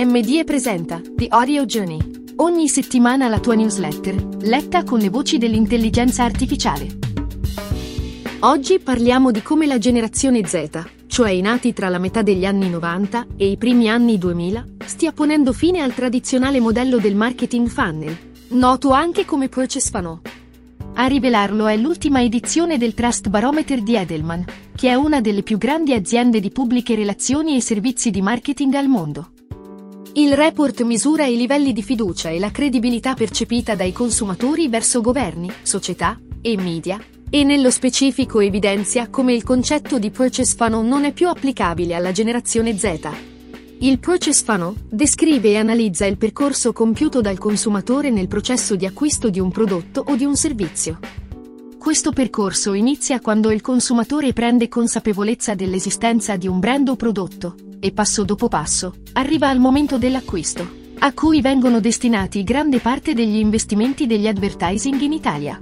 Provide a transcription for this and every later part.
MDE presenta The Audio Journey. Ogni settimana la tua newsletter, letta con le voci dell'intelligenza artificiale. Oggi parliamo di come la generazione Z, cioè i nati tra la metà degli anni 90 e i primi anni 2000, stia ponendo fine al tradizionale modello del marketing funnel, noto anche come Purchase Funnel. A rivelarlo è l'ultima edizione del Trust Barometer di Edelman, che è una delle più grandi aziende di pubbliche relazioni e servizi di marketing al mondo. Il report misura i livelli di fiducia e la credibilità percepita dai consumatori verso governi, società e media, e nello specifico evidenzia come il concetto di purchase funnel non è più applicabile alla generazione Z. Il purchase funnel descrive e analizza il percorso compiuto dal consumatore nel processo di acquisto di un prodotto o di un servizio. Questo percorso inizia quando il consumatore prende consapevolezza dell'esistenza di un brand o prodotto, e passo dopo passo, arriva al momento dell'acquisto, a cui vengono destinati grande parte degli investimenti degli advertising in Italia.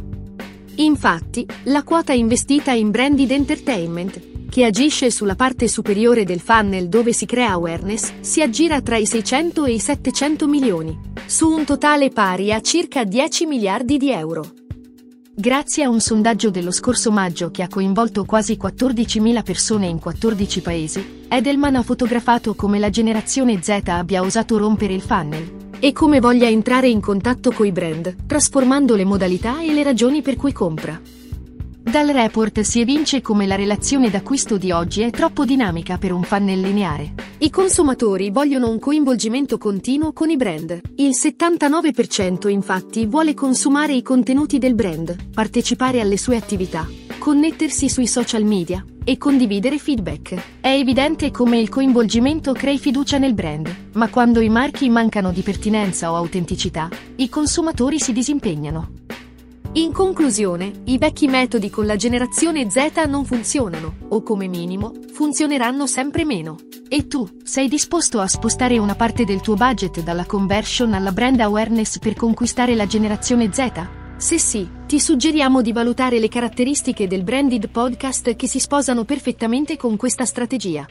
Infatti, la quota investita in branded entertainment, che agisce sulla parte superiore del funnel dove si crea awareness, si aggira tra i 600 e i 700 milioni, su un totale pari a circa 10 miliardi di euro. Grazie a un sondaggio dello scorso maggio che ha coinvolto quasi 14.000 persone in 14 paesi, Edelman ha fotografato come la generazione Z abbia osato rompere il funnel e come voglia entrare in contatto coi brand, trasformando le modalità e le ragioni per cui compra. Dal report si evince come la relazione d'acquisto di oggi è troppo dinamica per un funnel lineare. I consumatori vogliono un coinvolgimento continuo con i brand. Il 79% infatti vuole consumare i contenuti del brand, partecipare alle sue attività, connettersi sui social media e condividere feedback. È evidente come il coinvolgimento crei fiducia nel brand, ma quando i marchi mancano di pertinenza o autenticità, i consumatori si disimpegnano. In conclusione, i vecchi metodi con la generazione Z non funzionano, o come minimo, funzioneranno sempre meno. E tu, sei disposto a spostare una parte del tuo budget dalla conversion alla brand awareness per conquistare la generazione Z? Se sì, ti suggeriamo di valutare le caratteristiche del branded podcast che si sposano perfettamente con questa strategia.